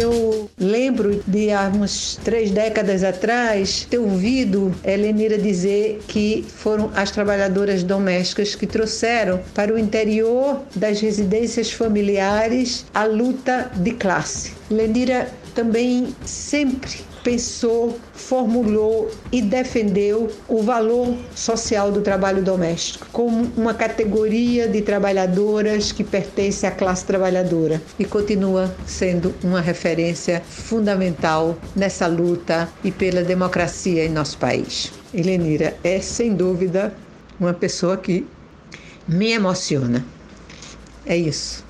Eu lembro de há uns três décadas atrás ter ouvido Helenira dizer que foram as trabalhadoras domésticas que trouxeram para o interior das residências familiares a luta de classe. Lenira também sempre pensou, formulou e defendeu o valor social do trabalho doméstico como uma categoria de trabalhadoras que pertence à classe trabalhadora e continua sendo uma referência fundamental nessa luta e pela democracia em nosso país. Helenira é sem dúvida uma pessoa que me emociona. É isso.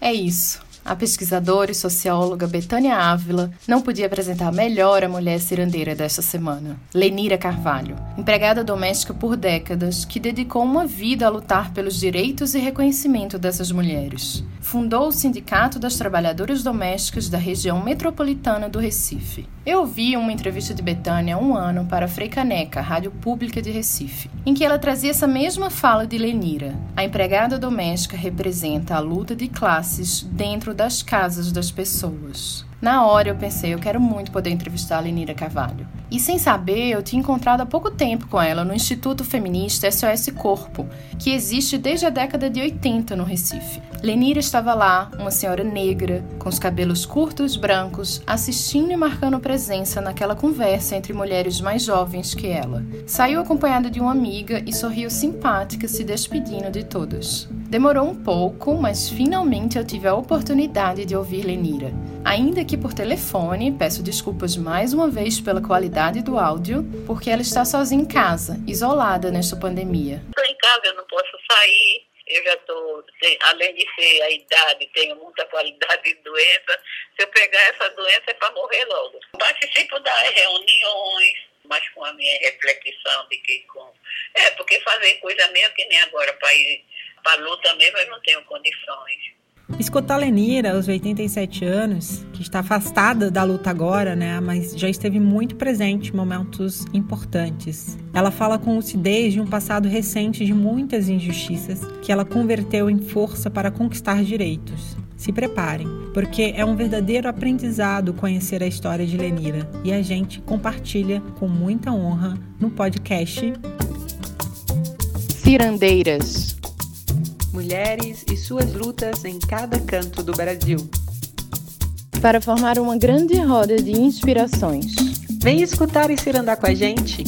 É isso. A pesquisadora e socióloga Betânia Ávila não podia apresentar melhor a mulher cirandeira desta semana, Lenira Carvalho, empregada doméstica por décadas que dedicou uma vida a lutar pelos direitos e reconhecimento dessas mulheres. Fundou o Sindicato das Trabalhadoras Domésticas da região metropolitana do Recife. Eu ouvi uma entrevista de Betânia há um ano para a Freicaneca, rádio pública de Recife, em que ela trazia essa mesma fala de Lenira. A empregada doméstica representa a luta de classes dentro das casas das pessoas. Na hora eu pensei, eu quero muito poder entrevistar a Lenira Carvalho. E sem saber, eu tinha encontrado há pouco tempo com ela no Instituto Feminista SOS Corpo, que existe desde a década de 80 no Recife. Lenira estava lá, uma senhora negra, com os cabelos curtos, brancos, assistindo e marcando presença naquela conversa entre mulheres mais jovens que ela. Saiu acompanhada de uma amiga e sorriu simpática, se despedindo de todas. Demorou um pouco, mas finalmente eu tive a oportunidade de ouvir Lenira. Ainda que por telefone, peço desculpas mais uma vez pela qualidade do áudio, porque ela está sozinha em casa, isolada nesta pandemia. Estou em casa, eu não posso sair. Eu já estou, além de ser a idade, tenho muita qualidade de doença. Se eu pegar essa doença é para morrer logo. Participo das reuniões, mas com a minha reflexão de que com. É, porque fazer coisa meio que nem agora para ir luta mesmo eu não tenho condições. Escutar Lenira, aos 87 anos, que está afastada da luta agora, né, mas já esteve muito presente em momentos importantes. Ela fala com lucidez de um passado recente de muitas injustiças que ela converteu em força para conquistar direitos. Se preparem, porque é um verdadeiro aprendizado conhecer a história de Lenira e a gente compartilha com muita honra no podcast Cirandeiras mulheres e suas lutas em cada canto do Brasil. Para formar uma grande roda de inspirações. Vem escutar e cirandar com a gente.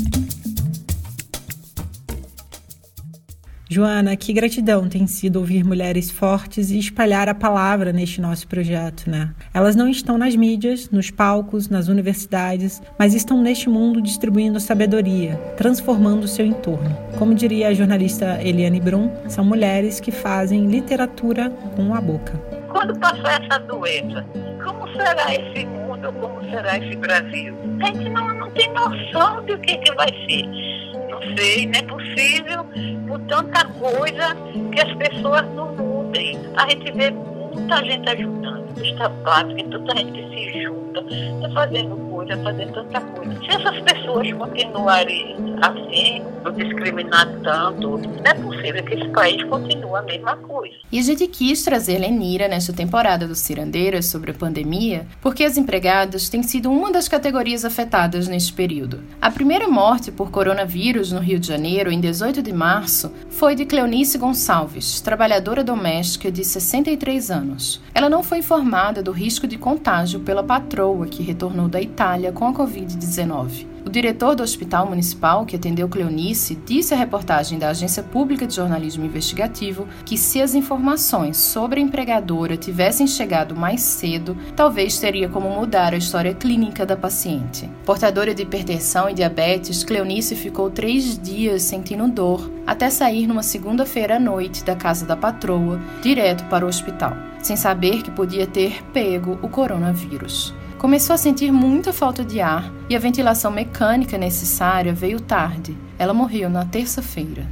Joana, que gratidão tem sido ouvir mulheres fortes e espalhar a palavra neste nosso projeto, né? Elas não estão nas mídias, nos palcos, nas universidades, mas estão neste mundo distribuindo sabedoria, transformando o seu entorno. Como diria a jornalista Eliane Brum, são mulheres que fazem literatura com a boca. Quando passar essa doença, como será esse mundo, como será esse Brasil? A gente não, não tem noção do que, que vai ser. Não sei, não é possível por tanta coisa que as pessoas não mudem. A gente vê muita gente ajudando, está básico, tanta gente se junta, está fazendo coisa, fazendo tanta coisa. Se essas pessoas continuarem assim, não discriminar tanto, não é possível que esse país continue a mesma coisa. E a gente quis trazer Lenira nesta temporada do Cirandeiras sobre a pandemia, porque as empregadas têm sido uma das categorias afetadas neste período. A primeira morte por coronavírus no Rio de Janeiro, em 18 de março, foi de Cleonice Gonçalves, trabalhadora doméstica de 63 anos. Ela não foi informada do risco de contágio pela patroa que retornou da Itália com a Covid-19. O diretor do Hospital Municipal, que atendeu Cleonice, disse à reportagem da Agência Pública de Jornalismo Investigativo que se as informações sobre a empregadora tivessem chegado mais cedo, talvez teria como mudar a história clínica da paciente. Portadora de hipertensão e diabetes, Cleonice ficou três dias sentindo dor, até sair numa segunda-feira à noite da casa da patroa, direto para o hospital, sem saber que podia ter pego o coronavírus. Começou a sentir muita falta de ar e a ventilação mecânica necessária veio tarde. Ela morreu na terça-feira.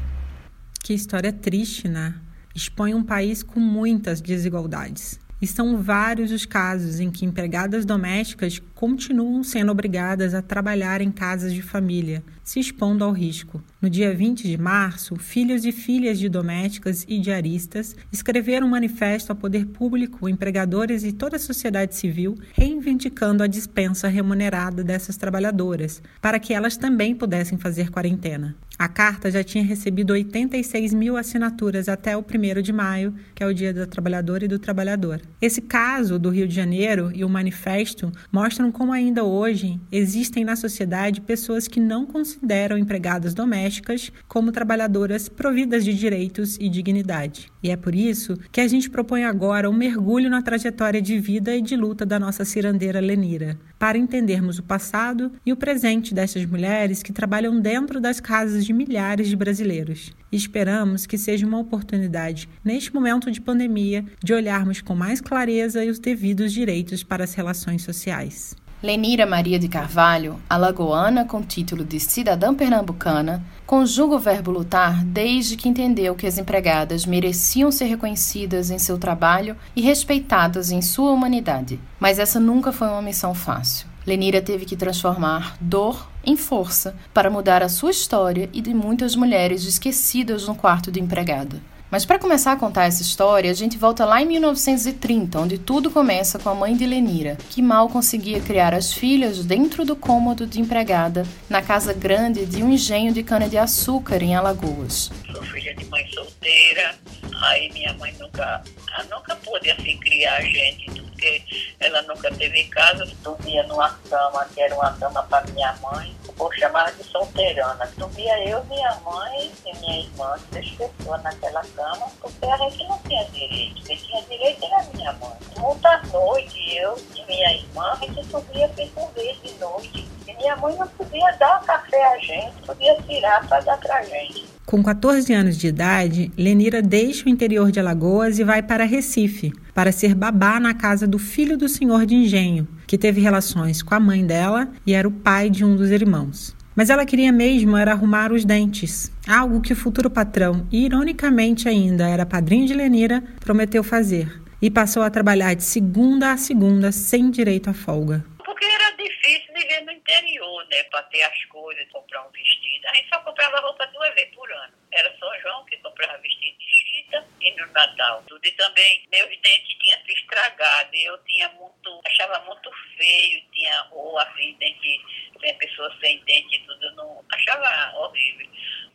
Que história triste, né? Expõe um país com muitas desigualdades. E são vários os casos em que empregadas domésticas continuam sendo obrigadas a trabalhar em casas de família, se expondo ao risco. No dia 20 de março, filhos e filhas de domésticas e diaristas escreveram um manifesto ao poder público, empregadores e toda a sociedade civil, reivindicando a dispensa remunerada dessas trabalhadoras, para que elas também pudessem fazer quarentena. A carta já tinha recebido 86 mil assinaturas até o 1 de maio, que é o Dia da Trabalhadora e do Trabalhador. Esse caso do Rio de Janeiro e o manifesto mostram como ainda hoje existem na sociedade pessoas que não consideram empregadas domésticas como trabalhadoras providas de direitos e dignidade. E é por isso que a gente propõe agora um mergulho na trajetória de vida e de luta da nossa cirandeira Lenira, para entendermos o passado e o presente dessas mulheres que trabalham dentro das casas de milhares de brasileiros. Esperamos que seja uma oportunidade, neste momento de pandemia, de olharmos com mais clareza e os devidos direitos para as relações sociais. Lenira Maria de Carvalho, alagoana com título de cidadã pernambucana, conjuga o verbo lutar desde que entendeu que as empregadas mereciam ser reconhecidas em seu trabalho e respeitadas em sua humanidade. Mas essa nunca foi uma missão fácil. Lenira teve que transformar dor em força para mudar a sua história e de muitas mulheres esquecidas no quarto de empregada. Mas para começar a contar essa história, a gente volta lá em 1930, onde tudo começa com a mãe de Lenira, que mal conseguia criar as filhas dentro do cômodo de empregada na casa grande de um engenho de cana-de-açúcar em Alagoas. Sou filha de mãe solteira, aí minha mãe nunca, nunca pôde assim criar a gente, porque ela nunca teve casa, dormia numa cama que era uma cama para minha mãe ou chamava de solteirana. Dormia eu, minha mãe e minha irmã, três pessoas naquela cama, porque a gente não tinha direito. Quem tinha direito era minha mãe. Muita noite, eu e minha irmã, a gente subia cinco vezes de noite. E minha mãe não podia dar café a gente, podia tirar para dar para gente. Com 14 anos de idade, Lenira deixa o interior de Alagoas e vai para Recife, para ser babá na casa do filho do senhor de engenho, que teve relações com a mãe dela e era o pai de um dos irmãos. Mas ela queria mesmo era arrumar os dentes, algo que o futuro patrão, e ironicamente ainda era padrinho de Lenira, prometeu fazer, e passou a trabalhar de segunda a segunda sem direito à folga viver no interior, né? Para ter as coisas, comprar um vestido. A gente só comprava roupa duas vezes por ano. Era São João que comprava vestido de chita e no Natal. Tudo. E também meus dentes tinham se estragado. Eu tinha muito, achava muito feio. Tinha rua, assim, dente, sem pessoa sem dente e tudo. Não, achava horrível.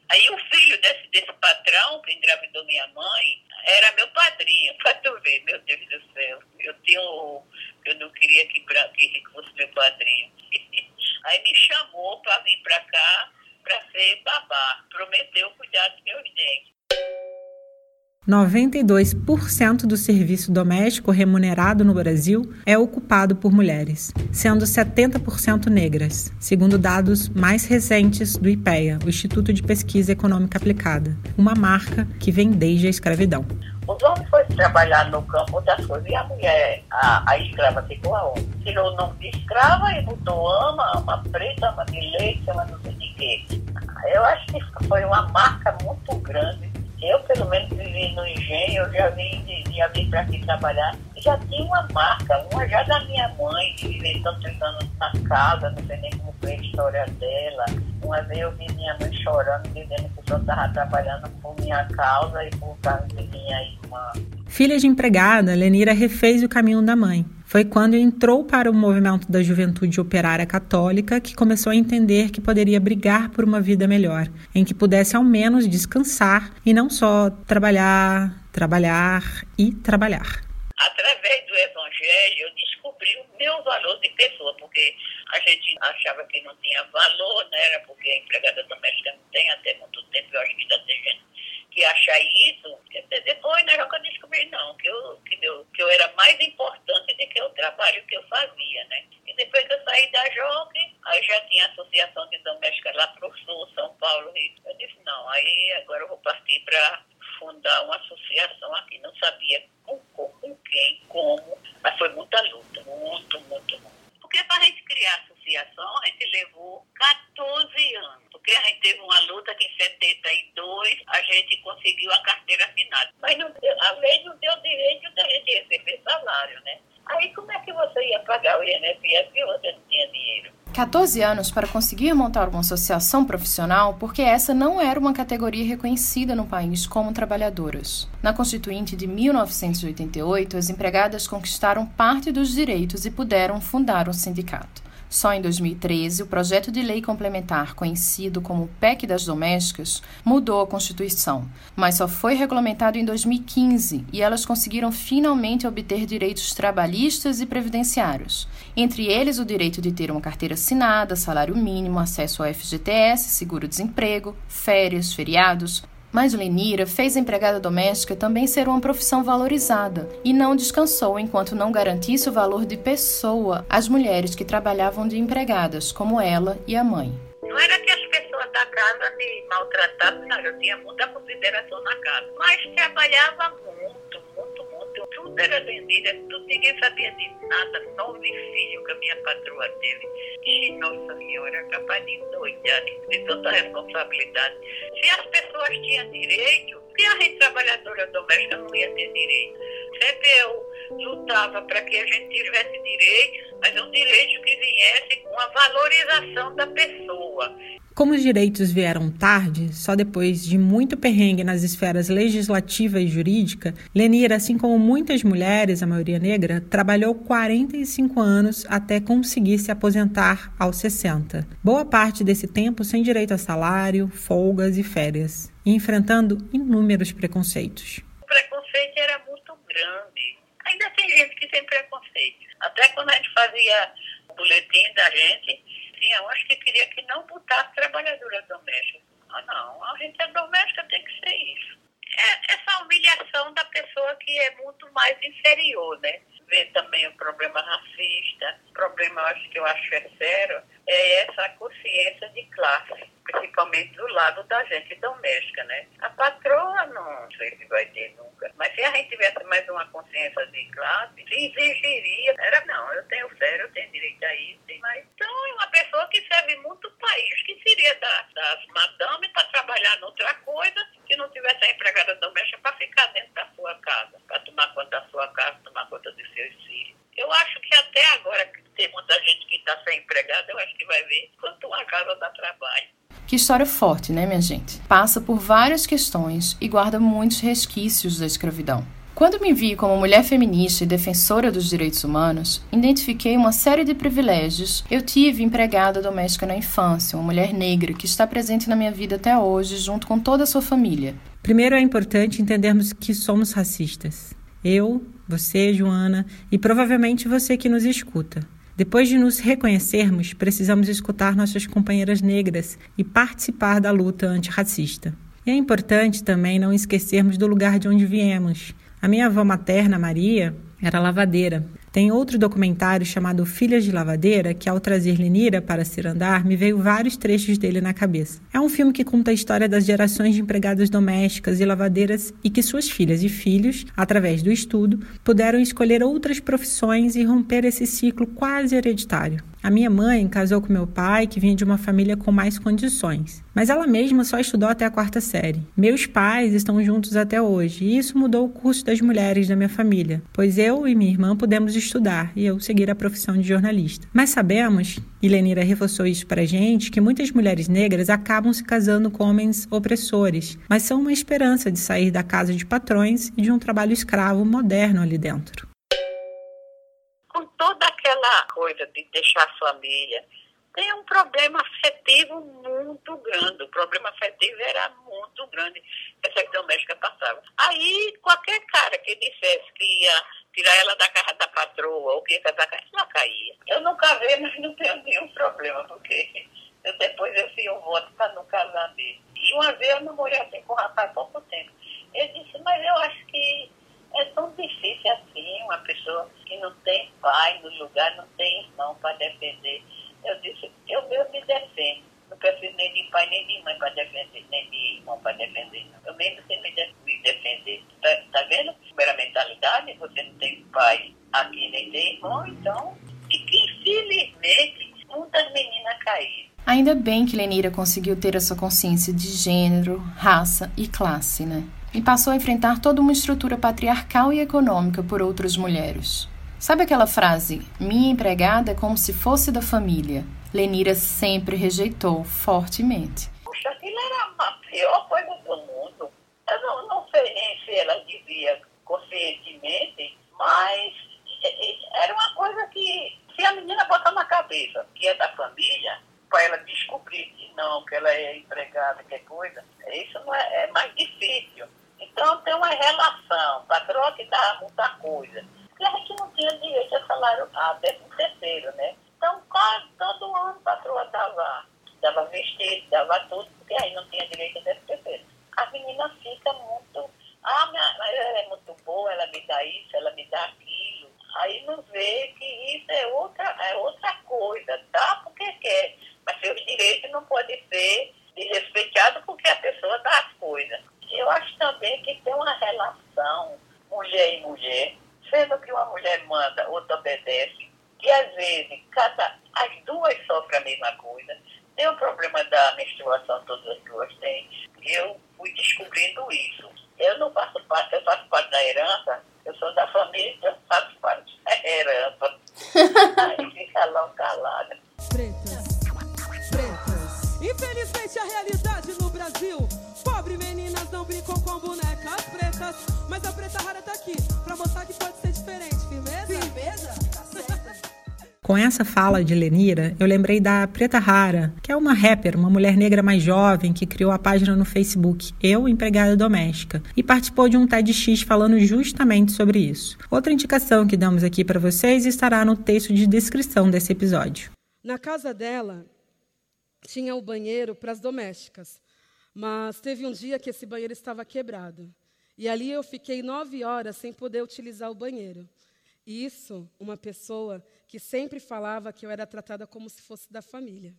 Aí o filho desse, desse patrão que engravidou minha mãe era meu padrinho, para tu ver, meu Deus do céu. Eu tinha eu não queria que, que fosse meu padrinho. Aí me chamou para vir para cá para ser babá. Prometeu cuidar dos meus dentes. 92% do serviço doméstico remunerado no Brasil é ocupado por mulheres, sendo 70% negras, segundo dados mais recentes do IPEA, o Instituto de Pesquisa Econômica Aplicada, uma marca que vem desde a escravidão. Os homens foram trabalhar no campo das coisas e a mulher, a, a escrava ficou aonde? Tirou o nome de escrava e botou ama, ama preta, ama de leite, ama não Eu acho que foi uma marca muito grande eu, pelo menos, vivi no engenho, eu já vim, já vim para aqui trabalhar. Já tinha uma marca, uma já da minha mãe, de viver tantos anos na casa, não sei nem como foi a história dela. Uma vez eu vi minha mãe chorando, dizendo que eu estava trabalhando por minha causa e por causa de minha irmã. Filha de empregada, Lenira refez o caminho da mãe. Foi quando entrou para o movimento da juventude operária católica que começou a entender que poderia brigar por uma vida melhor, em que pudesse ao menos descansar e não só trabalhar, trabalhar e trabalhar. Através do Evangelho, eu descobri o meu de pessoa, porque a gente achava que não tinha valor, né? Era porque a empregada doméstica não tem até muito tempo, eu acho que está tendo que acha isso, depois né, eu descobri não, que eu, que, eu, que eu era mais importante do que o trabalho que eu fazia, né? E depois que eu saí da JOC, aí já tinha Associação de Doméstica lá pro Sul, São Paulo, Rio. Eu disse, não, aí agora eu vou partir para fundar uma associação aqui. Não sabia com, com, com quem, como, mas foi muita luta, muito, muito, muito. Porque para a gente criar associação, a gente levou 14 anos. Porque a gente teve uma luta que em 72 a gente conseguiu a carteira assinada. Mas não, a lei não deu direito da gente receber salário, né? Aí como é que você ia pagar o INSS se você não? 14 anos para conseguir montar uma associação profissional, porque essa não era uma categoria reconhecida no país como trabalhadoras. Na Constituinte de 1988, as empregadas conquistaram parte dos direitos e puderam fundar um sindicato. Só em 2013, o projeto de lei complementar, conhecido como PEC das Domésticas, mudou a Constituição, mas só foi regulamentado em 2015 e elas conseguiram finalmente obter direitos trabalhistas e previdenciários, entre eles o direito de ter uma carteira assinada, salário mínimo, acesso ao FGTS, seguro-desemprego, férias, feriados, mas Lenira fez a empregada doméstica também ser uma profissão valorizada e não descansou enquanto não garantisse o valor de pessoa às mulheres que trabalhavam de empregadas, como ela e a mãe. Não era que as pessoas da casa me maltratavam, não, eu tinha muita consideração na casa, mas trabalhava muito. Tudo era vendida, tudo, ninguém sabia de nada. Nove filhos que a minha patroa teve. E, nossa senhora, capaz de doidar de tanta responsabilidade. Se as pessoas tinham direito, se a gente trabalhadora doméstica não ia ter direito. Sempre eu lutava para que a gente tivesse direitos, mas um direito que viesse com a valorização da pessoa. Como os direitos vieram tarde, só depois de muito perrengue nas esferas legislativa e jurídica, Lenira, assim como muitas mulheres, a maioria negra, trabalhou 45 anos até conseguir se aposentar aos 60. Boa parte desse tempo sem direito a salário, folgas e férias, e enfrentando inúmeros preconceitos. O preconceito era grande. Ainda tem gente que tem preconceito. Até quando a gente fazia o boletim da gente, tinha uns que queria que não botasse trabalhadora doméstica. Ah, não, a gente é doméstica, tem que ser isso. É essa humilhação da pessoa que é muito mais inferior, né? Vê também o problema racista, problema, acho que eu acho é sério, é essa consciência de classe, principalmente do lado da gente doméstica, né? A patroa não sei se vai ter nunca, mas se a gente tivesse mais uma consciência de classe, se exigiria, era não, eu tenho fé, eu tenho direito a isso, mas então é uma pessoa que serve muito o país, que seria das, das madames para trabalhar noutra coisa, que não tivesse a empregada doméstica para ficar dentro da sua casa, para tomar conta da sua casa, tomar conta dos seus filhos. Eu acho que até agora que tem muita gente que está sem empregada, eu acho que vai ver quanto uma casa dá trabalho. Que história forte, né, minha gente? Passa por várias questões e guarda muitos resquícios da escravidão. Quando me vi como mulher feminista e defensora dos direitos humanos, identifiquei uma série de privilégios. Eu tive empregada doméstica na infância, uma mulher negra que está presente na minha vida até hoje, junto com toda a sua família. Primeiro é importante entendermos que somos racistas. Eu, você, Joana, e provavelmente você que nos escuta. Depois de nos reconhecermos, precisamos escutar nossas companheiras negras e participar da luta antirracista. E é importante também não esquecermos do lugar de onde viemos. A minha avó materna, Maria, era lavadeira. Tem outro documentário chamado Filhas de Lavadeira, que ao trazer Lenira para Cirandar, me veio vários trechos dele na cabeça. É um filme que conta a história das gerações de empregadas domésticas e lavadeiras e que suas filhas e filhos, através do estudo, puderam escolher outras profissões e romper esse ciclo quase hereditário. A minha mãe casou com meu pai, que vinha de uma família com mais condições, mas ela mesma só estudou até a quarta série. Meus pais estão juntos até hoje, e isso mudou o curso das mulheres da minha família, pois eu e minha irmã pudemos estudar e eu seguir a profissão de jornalista. Mas sabemos, e Lenira reforçou isso pra gente, que muitas mulheres negras acabam se casando com homens opressores, mas são uma esperança de sair da casa de patrões e de um trabalho escravo moderno ali dentro com toda aquela coisa de deixar a família, tem um problema afetivo muito grande. O problema afetivo era muito grande que essa doméstica passava. Aí, qualquer cara que dissesse que ia tirar ela da casa da patroa ou que ia casar com ela caía. Eu nunca vi, mas não tenho nenhum problema, porque eu depois eu fiz um voto para não casar mesmo. E uma vez eu namorei assim com um rapaz há pouco tempo. Ele disse, mas eu acho que é tão difícil assim, uma pessoa que não tem pai no lugar, não tem irmão para defender. Eu disse, eu mesmo me defendo. Não preciso nem de pai nem de mãe para defender, nem de irmão para defender. Eu mesmo sei me, de me defender. Tá, tá vendo? Primeira mentalidade, você não tem pai aqui nem tem irmão, então. E que infelizmente muitas meninas caíram. Ainda bem que Lenira conseguiu ter essa consciência de gênero, raça e classe, né? E passou a enfrentar toda uma estrutura patriarcal e econômica por outras mulheres. Sabe aquela frase, minha empregada é como se fosse da família? Lenira sempre rejeitou fortemente. Puxa, aquilo era a pior coisa do mundo. Eu não, não sei nem se ela dizia conscientemente, mas é, é, era uma coisa que, se a menina botar na cabeça que é da família, para ela descobrir que não, que ela é empregada, que é coisa, isso não é, é mais difícil. Então tem uma relação, patroa que dá muita coisa. E a gente não tinha direito a salário a décimo terceiro, né? Então quase todo ano a patroa dava, dava vestido, dava tudo, porque aí não tinha direito a décimo terceiro. A menina fica muito, ah, ela é Com essa fala de Lenira, eu lembrei da Preta Rara, que é uma rapper, uma mulher negra mais jovem que criou a página no Facebook Eu Empregada Doméstica e participou de um TEDx falando justamente sobre isso. Outra indicação que damos aqui para vocês estará no texto de descrição desse episódio. Na casa dela tinha o banheiro para as domésticas. Mas teve um dia que esse banheiro estava quebrado. E ali eu fiquei nove horas sem poder utilizar o banheiro. E isso, uma pessoa que sempre falava que eu era tratada como se fosse da família.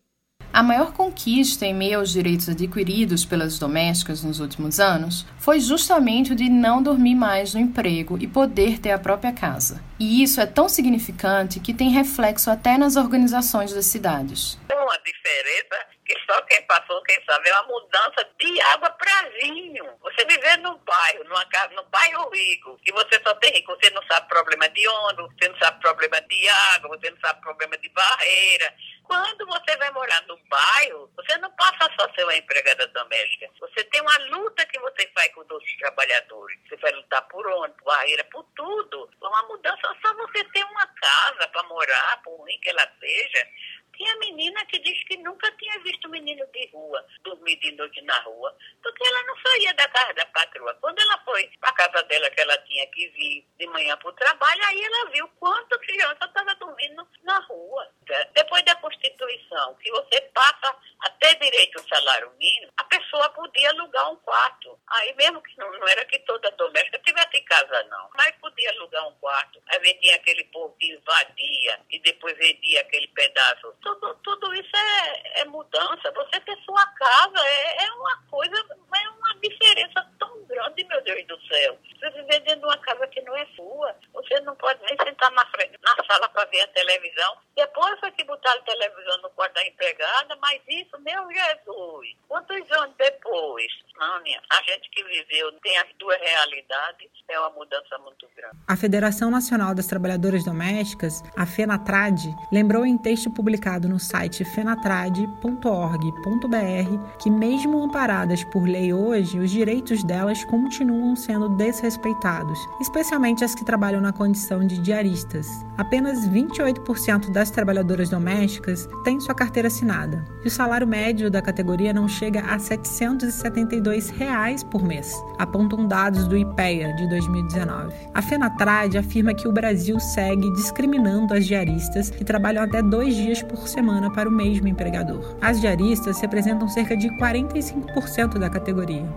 A maior conquista em meio aos direitos adquiridos pelas domésticas nos últimos anos foi justamente o de não dormir mais no emprego e poder ter a própria casa. E isso é tão significante que tem reflexo até nas organizações das cidades. Uma diferença que só quem passou, quem sabe, é uma mudança de água para vinho. Você viver no bairro, numa casa, no bairro rico, que você só tem rico, você não sabe problema de onda, você não sabe problema de água, você não sabe problema de barreira. Quando você vai morar no bairro, você não passa só a ser uma empregada doméstica. Você tem uma luta que você faz com os trabalhadores. Você vai lutar por onde, por barreira, por tudo. Uma mudança só você ter uma casa para morar, por ruim que ela seja. Tinha menina que diz que nunca tinha visto menino de rua, dormir de noite na rua, porque ela não saía da casa da patroa. Quando ela foi para a casa dela, que ela tinha que vir de manhã para o trabalho, aí ela viu quanta criança estava dormindo na rua. Depois da Constituição, que você passa a ter direito ao salário mínimo, a pessoa podia alugar um quarto. Aí mesmo que não, não era que toda doméstica tivesse em casa, não, mas podia alugar um quarto. Aí vendia aquele povo que invadia e depois vendia aquele pedaço tudo, tudo isso é, é mudança. Você ter sua casa é, é uma coisa, é uma diferença tão grande, meu Deus do céu. Você viver dentro de uma casa que não é sua, você não pode nem sentar na, frente, na sala para ver a televisão. Depois foi que botaram televisão no quarto da empregada, mas isso, meu Jesus, quantos anos depois? Nânia, a gente que viveu tem as duas realidades, é uma mudança muito grande. A Federação Nacional das Trabalhadoras Domésticas, a FENATRAD, lembrou em texto publicado no site fenatrad.org.br que, mesmo amparadas por lei hoje, os direitos delas continuam sendo desrespeitados, especialmente as que trabalham na condição de diaristas. Apenas 28% das trabalhadoras domésticas têm sua carteira assinada, e o salário médio da categoria não chega a 772 reais por mês, apontam dados do IPEA de 2019. A FENATRAD afirma que o Brasil segue discriminando as diaristas que trabalham até dois dias por semana para o mesmo empregador. As diaristas representam cerca de 45% da categoria.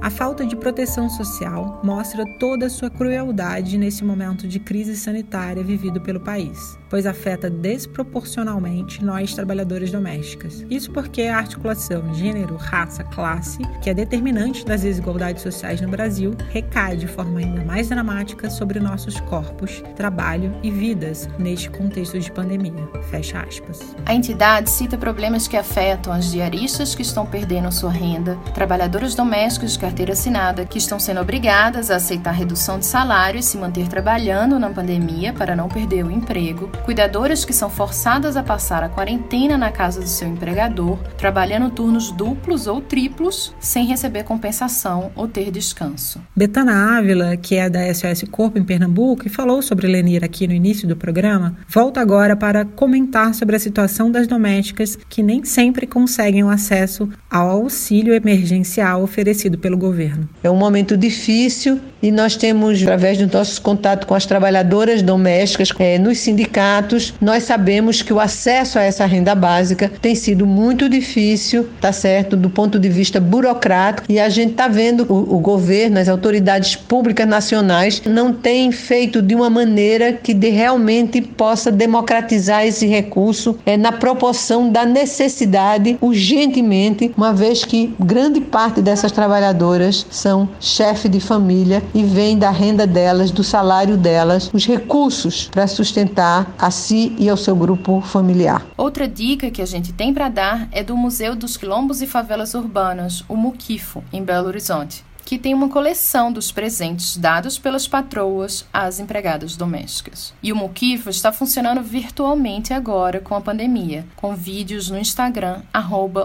A falta de proteção social mostra toda a sua crueldade nesse momento de crise sanitária vivido pelo país, pois afeta desproporcionalmente nós trabalhadoras domésticas. Isso porque a articulação gênero, raça, classe, que é determinante das desigualdades sociais no Brasil, recai de forma ainda mais dramática sobre nossos corpos, trabalho e vidas neste contexto de pandemia. Fecha aspas. A entidade cita problemas que afetam as diaristas que estão perdendo sua renda, trabalhadoras domésticas de carteira assinada que estão sendo obrigadas a aceitar redução de salário e se manter trabalhando na pandemia para não perder o emprego, cuidadoras que são forçadas a passar a quarentena na casa do seu empregador, trabalhando turnos duplos ou triplos, sem receber compensação ou ter descanso. Betana Ávila, que é da SOS Corpo em Pernambuco e falou sobre Lenir aqui no início do programa, volta agora para comentar sobre a situação das domésticas que nem sempre conseguem o acesso ao auxílio emergencial oferecido pelo governo. É um momento difícil e nós temos, através do nosso contato com as trabalhadoras domésticas, é, nos sindicatos, nós sabemos que o acesso a essa renda básica tem sido muito difícil, tá certo, do ponto de vista burocrático, e a gente está vendo o, o, governo, as autoridades públicas nacionais não têm feito de uma maneira que de realmente possa democratizar esse recurso é, na proporção da necessidade urgentemente, uma vez que grande parte dessas trabalhadoras são chefe de família e vem da renda delas, do salário delas, os recursos para sustentar a si e ao seu grupo familiar. Outra dica que a gente tem para dar é do Museu dos Quilombos e Favelas Urbanas, o Muquifo, em Belo Horizonte que tem uma coleção dos presentes dados pelas patroas às empregadas domésticas. E o Muquifo está funcionando virtualmente agora com a pandemia, com vídeos no Instagram,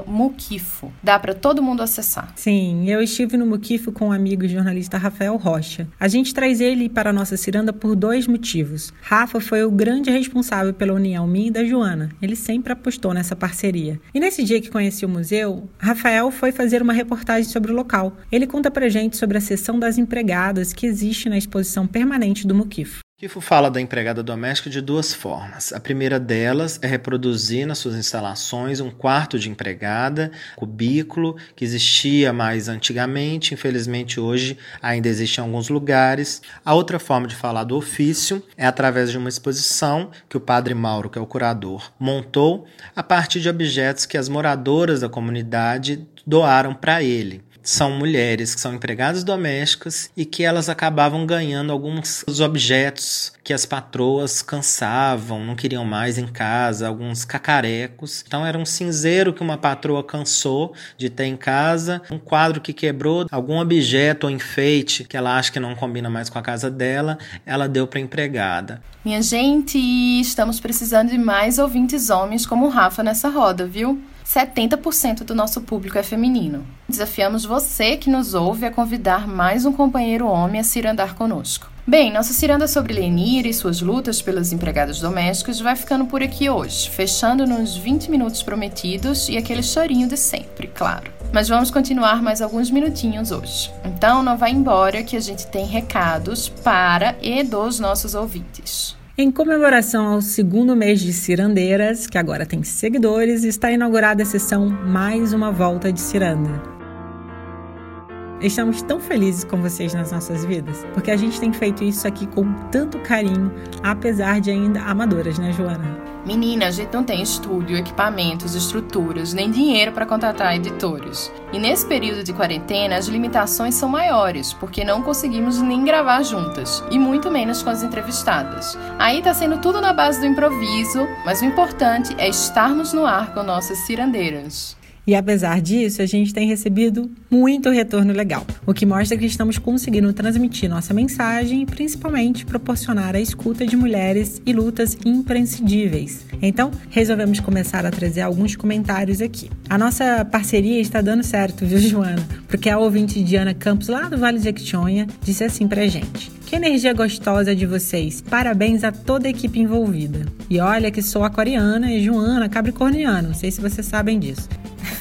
Muquifo. Dá para todo mundo acessar. Sim, eu estive no Muquifo com o um amigo jornalista Rafael Rocha. A gente traz ele para a nossa ciranda por dois motivos. Rafa foi o grande responsável pela união minha e da Joana. Ele sempre apostou nessa parceria. E nesse dia que conheci o museu, Rafael foi fazer uma reportagem sobre o local. Ele conta pra gente sobre a seção das empregadas que existe na exposição permanente do Muquifo. Kifo fala da empregada doméstica de duas formas. A primeira delas é reproduzir nas suas instalações um quarto de empregada, cubículo, que existia mais antigamente, infelizmente hoje ainda existe em alguns lugares. A outra forma de falar do ofício é através de uma exposição que o padre Mauro, que é o curador, montou a partir de objetos que as moradoras da comunidade doaram para ele são mulheres que são empregadas domésticas e que elas acabavam ganhando alguns objetos que as patroas cansavam, não queriam mais em casa, alguns cacarecos. Então era um cinzeiro que uma patroa cansou de ter em casa, um quadro que quebrou, algum objeto ou enfeite que ela acha que não combina mais com a casa dela, ela deu para empregada. Minha gente, estamos precisando de mais ouvintes homens como o Rafa nessa roda, viu? 70% do nosso público é feminino. Desafiamos você que nos ouve a convidar mais um companheiro homem a cirandar conosco. Bem, nossa ciranda sobre Lenir e suas lutas pelas empregadas domésticas vai ficando por aqui hoje, fechando nos 20 minutos prometidos e aquele chorinho de sempre, claro. Mas vamos continuar mais alguns minutinhos hoje. Então não vá embora que a gente tem recados para e dos nossos ouvintes. Em comemoração ao segundo mês de Cirandeiras, que agora tem seguidores, está inaugurada a sessão Mais uma Volta de Ciranda. Estamos tão felizes com vocês nas nossas vidas, porque a gente tem feito isso aqui com tanto carinho, apesar de ainda amadoras, né, Joana? Menina, a gente não tem estúdio, equipamentos, estruturas, nem dinheiro para contratar editores. E nesse período de quarentena, as limitações são maiores, porque não conseguimos nem gravar juntas, e muito menos com as entrevistadas. Aí tá sendo tudo na base do improviso, mas o importante é estarmos no ar com nossas cirandeiras. E apesar disso, a gente tem recebido muito retorno legal, o que mostra que estamos conseguindo transmitir nossa mensagem e principalmente proporcionar a escuta de mulheres e lutas imprescindíveis. Então, resolvemos começar a trazer alguns comentários aqui. A nossa parceria está dando certo, viu, Joana? Porque a ouvinte Diana Campos, lá do Vale de Jequitinhonha, disse assim pra gente. Que energia gostosa de vocês. Parabéns a toda a equipe envolvida. E olha que sou aquariana e Joana capricorniana. Não sei se vocês sabem disso.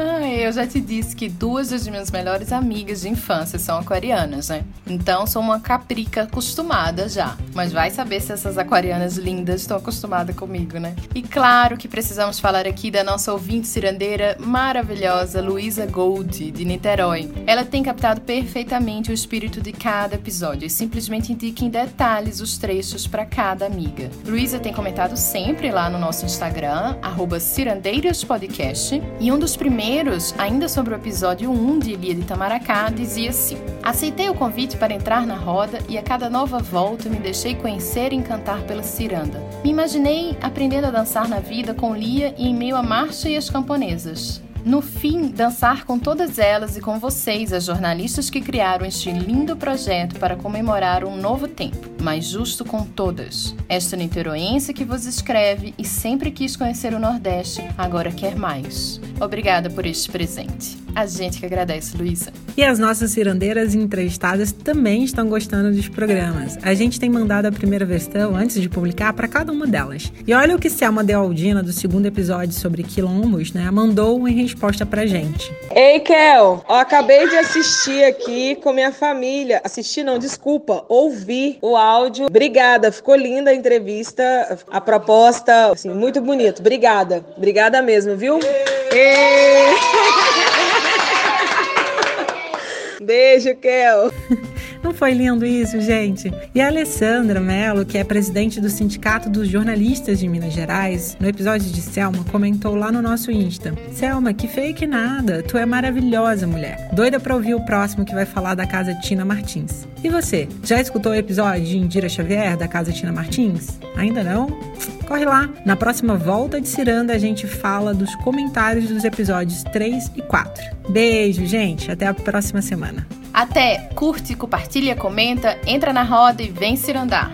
Eu já te disse que duas das minhas melhores amigas de infância são aquarianas, né? Então sou uma caprica acostumada já. Mas vai saber se essas aquarianas lindas estão acostumadas comigo, né? E claro que precisamos falar aqui da nossa ouvinte cirandeira maravilhosa, Luísa Gold, de Niterói. Ela tem captado perfeitamente o espírito de cada episódio e simplesmente indica em detalhes os trechos para cada amiga. Luísa tem comentado sempre lá no nosso Instagram, cirandeiraspodcast, e um dos primeiros primeiros, ainda sobre o episódio 1 de Ilia de Itamaracá, dizia assim: Aceitei o convite para entrar na roda e a cada nova volta me deixei conhecer e encantar pela ciranda. Me imaginei aprendendo a dançar na vida com Lia e em meio à marcha e as camponesas. No fim, dançar com todas elas e com vocês, as jornalistas que criaram este lindo projeto para comemorar um novo tempo. Mais justo com todas. Esta niteroense que vos escreve e sempre quis conhecer o Nordeste, agora quer mais. Obrigada por este presente. A gente que agradece, Luísa. E as nossas cirandeiras entrevistadas também estão gostando dos programas. A gente tem mandado a primeira versão antes de publicar para cada uma delas. E olha o que Selma Dealdina, do segundo episódio sobre quilombos, né, mandou em resposta pra gente. Ei, Kel, eu acabei de assistir aqui com minha família. Assistir não, desculpa, ouvi o áudio. Obrigada, ficou linda a entrevista, a proposta, assim, muito bonito. Obrigada, obrigada mesmo, viu? Ei. Beijo, Kel. Não foi lindo isso, gente? E a Alessandra Mello, que é presidente do Sindicato dos Jornalistas de Minas Gerais, no episódio de Selma, comentou lá no nosso Insta: Selma, que fake nada, tu é maravilhosa, mulher. Doida pra ouvir o próximo que vai falar da casa Tina Martins. E você, já escutou o episódio de Indira Xavier da casa Tina Martins? Ainda não? Corre lá! Na próxima volta de Ciranda a gente fala dos comentários dos episódios 3 e 4. Beijo, gente! Até a próxima semana. Até! Curte, compartilha, comenta, entra na roda e vem cirandar!